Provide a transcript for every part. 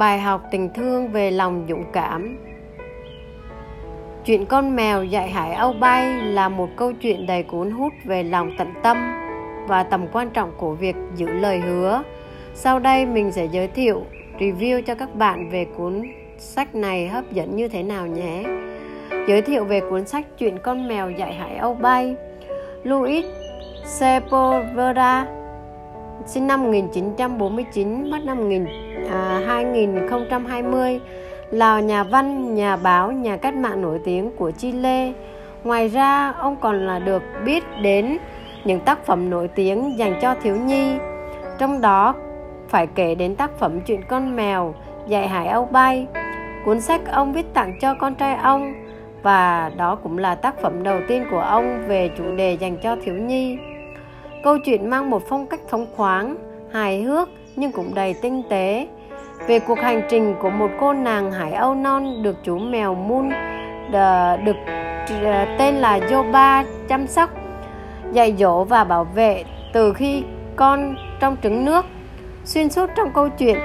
bài học tình thương về lòng dũng cảm. Chuyện con mèo dạy hải âu bay là một câu chuyện đầy cuốn hút về lòng tận tâm và tầm quan trọng của việc giữ lời hứa. Sau đây mình sẽ giới thiệu, review cho các bạn về cuốn sách này hấp dẫn như thế nào nhé. Giới thiệu về cuốn sách chuyện con mèo dạy hải âu bay. Louis Sepulveda, sinh năm 1949 mất năm 1949 à, 2020 là nhà văn, nhà báo, nhà cách mạng nổi tiếng của Chile. Ngoài ra, ông còn là được biết đến những tác phẩm nổi tiếng dành cho thiếu nhi. Trong đó phải kể đến tác phẩm Chuyện con mèo dạy Hải Âu bay. Cuốn sách ông viết tặng cho con trai ông và đó cũng là tác phẩm đầu tiên của ông về chủ đề dành cho thiếu nhi. Câu chuyện mang một phong cách phóng khoáng, hài hước nhưng cũng đầy tinh tế về cuộc hành trình của một cô nàng Hải Âu non được chú mèo Moon ờ, được ờ, tên là Yoba chăm sóc, dạy dỗ và bảo vệ từ khi con trong trứng nước. Xuyên suốt trong câu chuyện,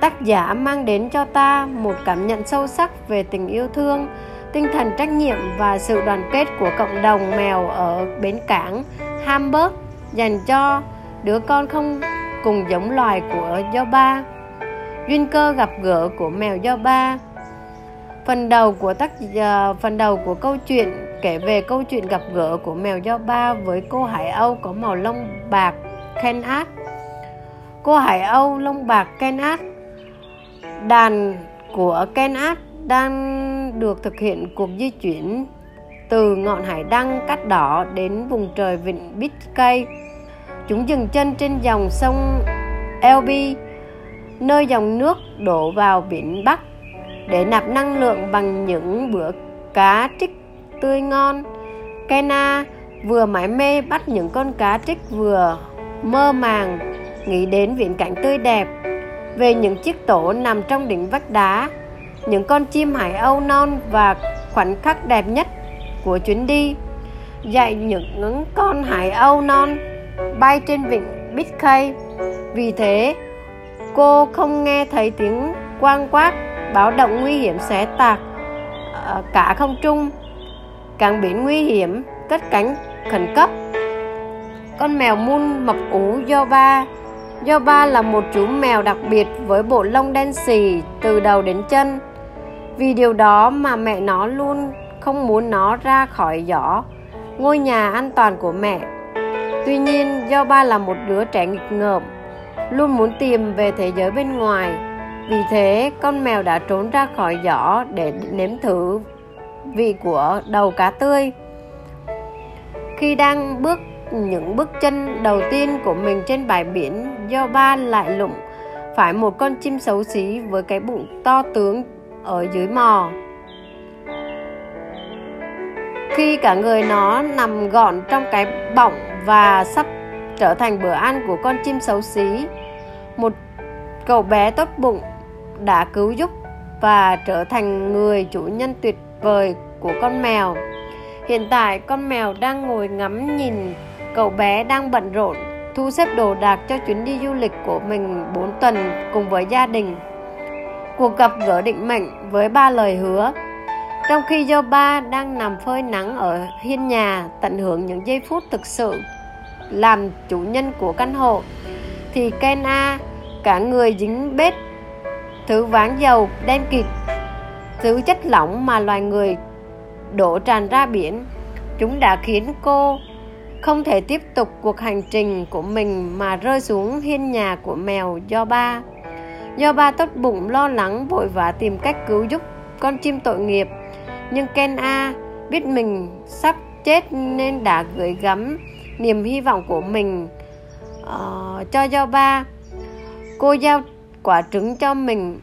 tác giả mang đến cho ta một cảm nhận sâu sắc về tình yêu thương, tinh thần trách nhiệm và sự đoàn kết của cộng đồng mèo ở bến cảng Hamburg dành cho đứa con không cùng giống loài của Yoba. Duyên cơ gặp gỡ của mèo Yoba Phần đầu của tác uh, phần đầu của câu chuyện kể về câu chuyện gặp gỡ của mèo Yoba với cô Hải Âu có màu lông bạc Kenat. Cô Hải Âu lông bạc Kenat đàn của Kenat đang được thực hiện cuộc di chuyển từ ngọn hải đăng cát đỏ đến vùng trời vịnh Biscay. Chúng dừng chân trên dòng sông Elbe, nơi dòng nước đổ vào biển Bắc để nạp năng lượng bằng những bữa cá trích tươi ngon. Kena vừa mải mê bắt những con cá trích vừa mơ màng nghĩ đến viễn cảnh tươi đẹp về những chiếc tổ nằm trong đỉnh vách đá những con chim hải âu non và khoảnh khắc đẹp nhất của chuyến đi dạy những con hải âu non bay trên vịnh Biscay. Vì thế, cô không nghe thấy tiếng quang quát báo động nguy hiểm xé tạc ờ, cả không trung. Càng biển nguy hiểm, cất cánh khẩn cấp. Con mèo mun mập ú do ba là một chú mèo đặc biệt với bộ lông đen xì từ đầu đến chân. Vì điều đó mà mẹ nó luôn không muốn nó ra khỏi giỏ. Ngôi nhà an toàn của mẹ tuy nhiên, do ba là một đứa trẻ nghịch ngợm, luôn muốn tìm về thế giới bên ngoài. Vì thế, con mèo đã trốn ra khỏi giỏ để nếm thử vị của đầu cá tươi. Khi đang bước, những bước chân đầu tiên của mình trên bãi biển, do ba lại lụng phải một con chim xấu xí với cái bụng to tướng ở dưới mò khi cả người nó nằm gọn trong cái bọng và sắp trở thành bữa ăn của con chim xấu xí, một cậu bé tốt bụng đã cứu giúp và trở thành người chủ nhân tuyệt vời của con mèo. Hiện tại, con mèo đang ngồi ngắm nhìn cậu bé đang bận rộn, thu xếp đồ đạc cho chuyến đi du lịch của mình 4 tuần cùng với gia đình. Cuộc gặp gỡ định mệnh với ba lời hứa trong khi do ba đang nằm phơi nắng ở hiên nhà, tận hưởng những giây phút thực sự làm chủ nhân của căn hộ, thì Ken A, cả người dính bết, thứ ván dầu, đen kịt, thứ chất lỏng mà loài người đổ tràn ra biển, chúng đã khiến cô không thể tiếp tục cuộc hành trình của mình mà rơi xuống hiên nhà của mèo do ba. Do ba tốt bụng, lo lắng, vội vã tìm cách cứu giúp con chim tội nghiệp nhưng ken a biết mình sắp chết nên đã gửi gắm niềm hy vọng của mình uh, cho do ba. Cô giao quả trứng cho mình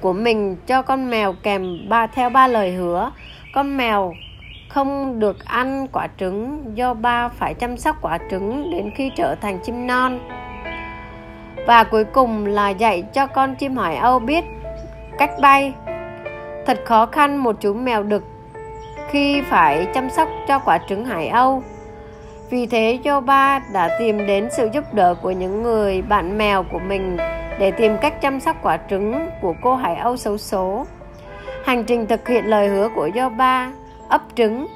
của mình cho con mèo kèm ba theo ba lời hứa. Con mèo không được ăn quả trứng do ba phải chăm sóc quả trứng đến khi trở thành chim non. Và cuối cùng là dạy cho con chim hải âu biết cách bay thật khó khăn một chú mèo đực khi phải chăm sóc cho quả trứng hải âu vì thế ba đã tìm đến sự giúp đỡ của những người bạn mèo của mình để tìm cách chăm sóc quả trứng của cô Hải Âu xấu số. Hành trình thực hiện lời hứa của Yoba Ba ấp trứng,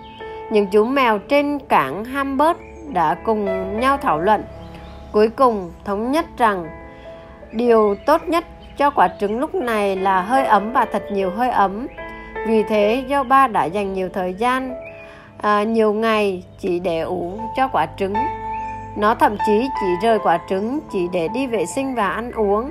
những chú mèo trên cảng Hamburg đã cùng nhau thảo luận. Cuối cùng thống nhất rằng điều tốt nhất cho quả trứng lúc này là hơi ấm và thật nhiều hơi ấm. Vì thế do ba đã dành nhiều thời gian, à, nhiều ngày chỉ để ủ cho quả trứng. Nó thậm chí chỉ rời quả trứng chỉ để đi vệ sinh và ăn uống.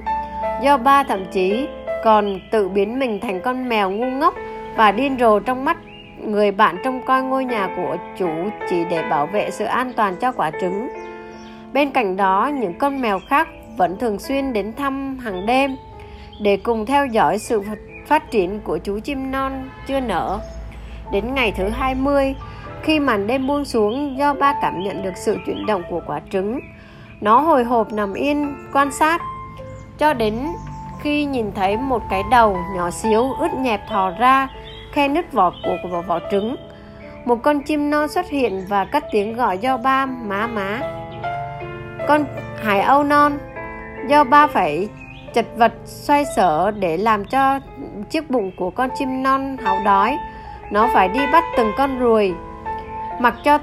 Do ba thậm chí còn tự biến mình thành con mèo ngu ngốc và điên rồ trong mắt người bạn trông coi ngôi nhà của chủ chỉ để bảo vệ sự an toàn cho quả trứng. Bên cạnh đó, những con mèo khác vẫn thường xuyên đến thăm hàng đêm để cùng theo dõi sự phát triển của chú chim non chưa nở. Đến ngày thứ 20, khi màn đêm buông xuống do ba cảm nhận được sự chuyển động của quả trứng, nó hồi hộp nằm yên quan sát cho đến khi nhìn thấy một cái đầu nhỏ xíu ướt nhẹp thò ra khe nứt vỏ của, của vỏ trứng. Một con chim non xuất hiện và cất tiếng gọi do ba má má. Con hải âu non do ba phải chật vật, xoay sở để làm cho chiếc bụng của con chim non háo đói. Nó phải đi bắt từng con ruồi. Mặc cho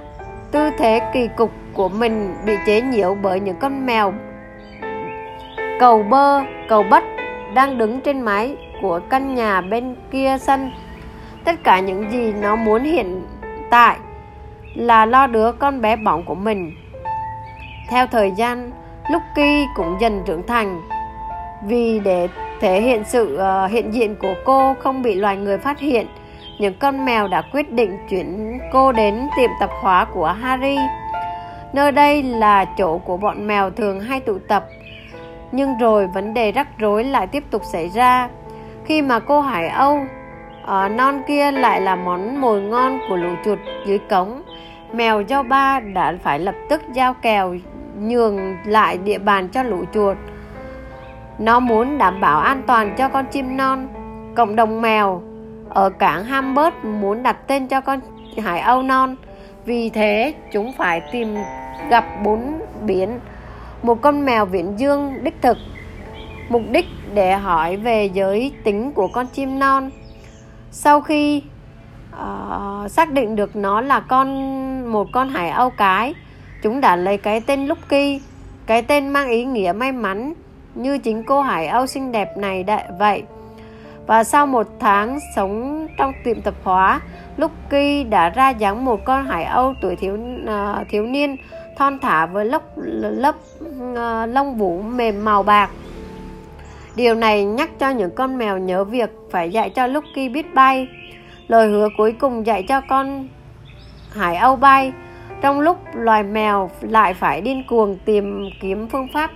tư thế kỳ cục của mình bị chế nhiễu bởi những con mèo, cầu bơ, cầu bất đang đứng trên mái của căn nhà bên kia sân. Tất cả những gì nó muốn hiện tại là lo đứa con bé bỏng của mình. Theo thời gian Lucky cũng dần trưởng thành vì để thể hiện sự uh, hiện diện của cô không bị loài người phát hiện những con mèo đã quyết định chuyển cô đến tiệm tập hóa của Harry. Nơi đây là chỗ của bọn mèo thường hay tụ tập nhưng rồi vấn đề rắc rối lại tiếp tục xảy ra. Khi mà cô Hải Âu ở non kia lại là món mồi ngon của lũ chuột dưới cống mèo do ba đã phải lập tức giao kèo nhường lại địa bàn cho lũ chuột nó muốn đảm bảo an toàn cho con chim non cộng đồng mèo. Ở cảng Hamburg muốn đặt tên cho con hải âu non. Vì thế chúng phải tìm gặp bốn biển một con mèo viễn dương đích thực. Mục đích để hỏi về giới tính của con chim non. Sau khi uh, xác định được nó là con một con hải âu cái chúng đã lấy cái tên Lucky cái tên mang ý nghĩa may mắn như chính cô hải âu xinh đẹp này đại vậy và sau một tháng sống trong tiệm tập hóa Lucky đã ra dáng một con hải âu tuổi thiếu uh, thiếu niên thon thả với lớp lớp uh, lông vũ mềm màu bạc Điều này nhắc cho những con mèo nhớ việc phải dạy cho Lucky biết bay. Lời hứa cuối cùng dạy cho con Hải Âu bay. Trong lúc loài mèo lại phải điên cuồng tìm kiếm phương pháp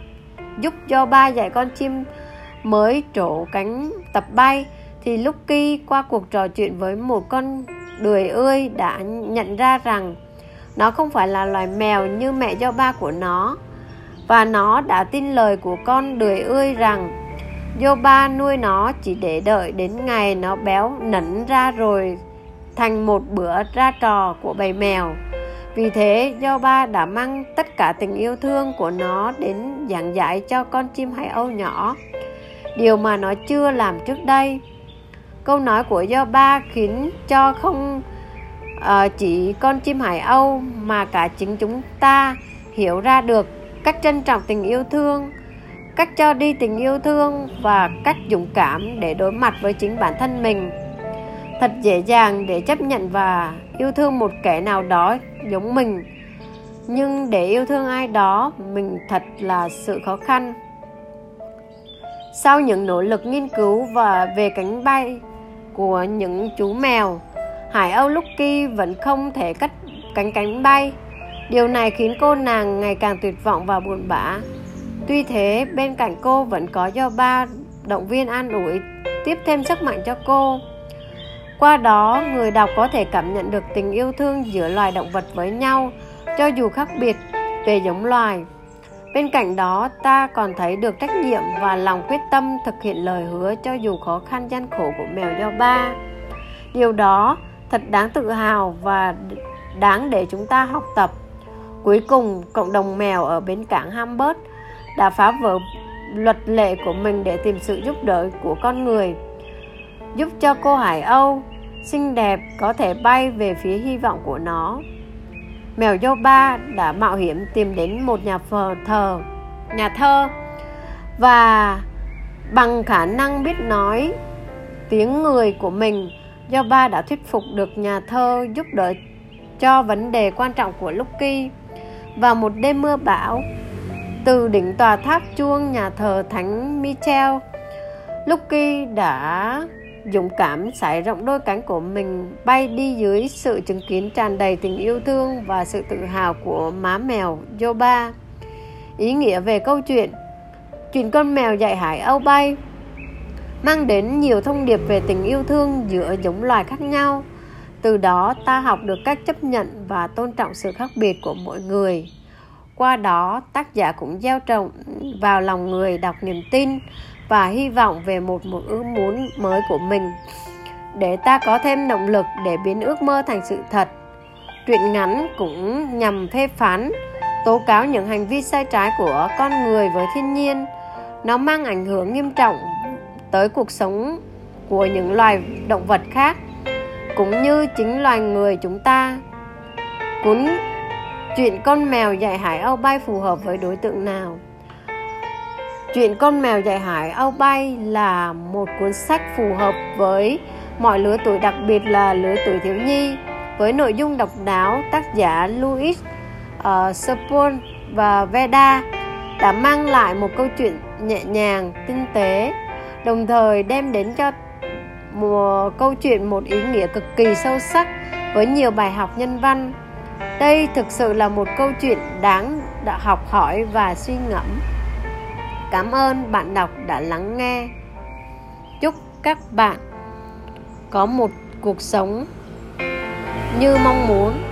giúp cho ba dạy con chim mới trổ cánh tập bay thì Lucky qua cuộc trò chuyện với một con đười ươi đã nhận ra rằng nó không phải là loài mèo như mẹ do ba của nó và nó đã tin lời của con đười ươi rằng Yoba nuôi nó chỉ để đợi đến ngày nó béo nẫn ra rồi thành một bữa ra trò của bầy mèo. Vì thế, Yoba đã mang tất cả tình yêu thương của nó đến giảng dạy cho con chim hải âu nhỏ, điều mà nó chưa làm trước đây. Câu nói của Yoba khiến cho không uh, chỉ con chim hải âu mà cả chính chúng ta hiểu ra được cách trân trọng tình yêu thương cách cho đi tình yêu thương và cách dũng cảm để đối mặt với chính bản thân mình thật dễ dàng để chấp nhận và yêu thương một kẻ nào đó giống mình. Nhưng để yêu thương ai đó mình thật là sự khó khăn. Sau những nỗ lực nghiên cứu và về cánh bay của những chú mèo hải âu lucky vẫn không thể cất cánh cánh bay. Điều này khiến cô nàng ngày càng tuyệt vọng và buồn bã. Tuy thế, bên cạnh cô vẫn có do ba động viên an ủi, tiếp thêm sức mạnh cho cô. Qua đó, người đọc có thể cảm nhận được tình yêu thương giữa loài động vật với nhau, cho dù khác biệt về giống loài. Bên cạnh đó, ta còn thấy được trách nhiệm và lòng quyết tâm thực hiện lời hứa cho dù khó khăn gian khổ của mèo do ba. Điều đó thật đáng tự hào và đáng để chúng ta học tập. Cuối cùng, cộng đồng mèo ở bến cảng Hamburg đã phá vỡ luật lệ của mình để tìm sự giúp đỡ của con người giúp cho cô hải âu xinh đẹp có thể bay về phía hy vọng của nó. Mèo Yoba đã mạo hiểm tìm đến một nhà phờ thờ, nhà thơ, và bằng khả năng biết nói tiếng người của mình Yoba đã thuyết phục được nhà thơ giúp đỡ cho vấn đề quan trọng của Lucky. Vào một đêm mưa bão, từ đỉnh tòa tháp chuông nhà thờ thánh Michel Lucky đã dũng cảm sải rộng đôi cánh của mình, bay đi dưới sự chứng kiến tràn đầy tình yêu thương và sự tự hào của má mèo Joba Ý nghĩa về câu chuyện Chuyện con mèo dạy hải âu bay mang đến nhiều thông điệp về tình yêu thương giữa giống loài khác nhau. Từ đó, ta học được cách chấp nhận và tôn trọng sự khác biệt của mỗi người. Qua đó, tác giả cũng gieo trồng vào lòng người đọc niềm tin và hy vọng về một một ước muốn mới của mình. Để ta có thêm động lực để biến ước mơ thành sự thật truyện ngắn cũng nhằm phê phán tố cáo những hành vi sai trái của con người với thiên nhiên. Nó mang ảnh hưởng nghiêm trọng tới cuộc sống của những loài động vật khác cũng như chính loài người chúng ta. Cuốn chuyện con mèo dạy hải âu bay phù hợp với đối tượng nào Chuyện con mèo dạy hải Âu Bay là một cuốn sách phù hợp với mọi lứa tuổi đặc biệt là lứa tuổi thiếu nhi với nội dung độc đáo tác giả Louis ờ, uh, Sepul và Veda đã mang lại một câu chuyện nhẹ nhàng, tinh tế đồng thời đem đến cho một câu chuyện một ý nghĩa cực kỳ sâu sắc với nhiều bài học nhân văn. Đây thực sự là một câu chuyện đáng học hỏi và suy ngẫm. Cảm ơn bạn đọc đã lắng nghe. Chúc các bạn có một cuộc sống như mong muốn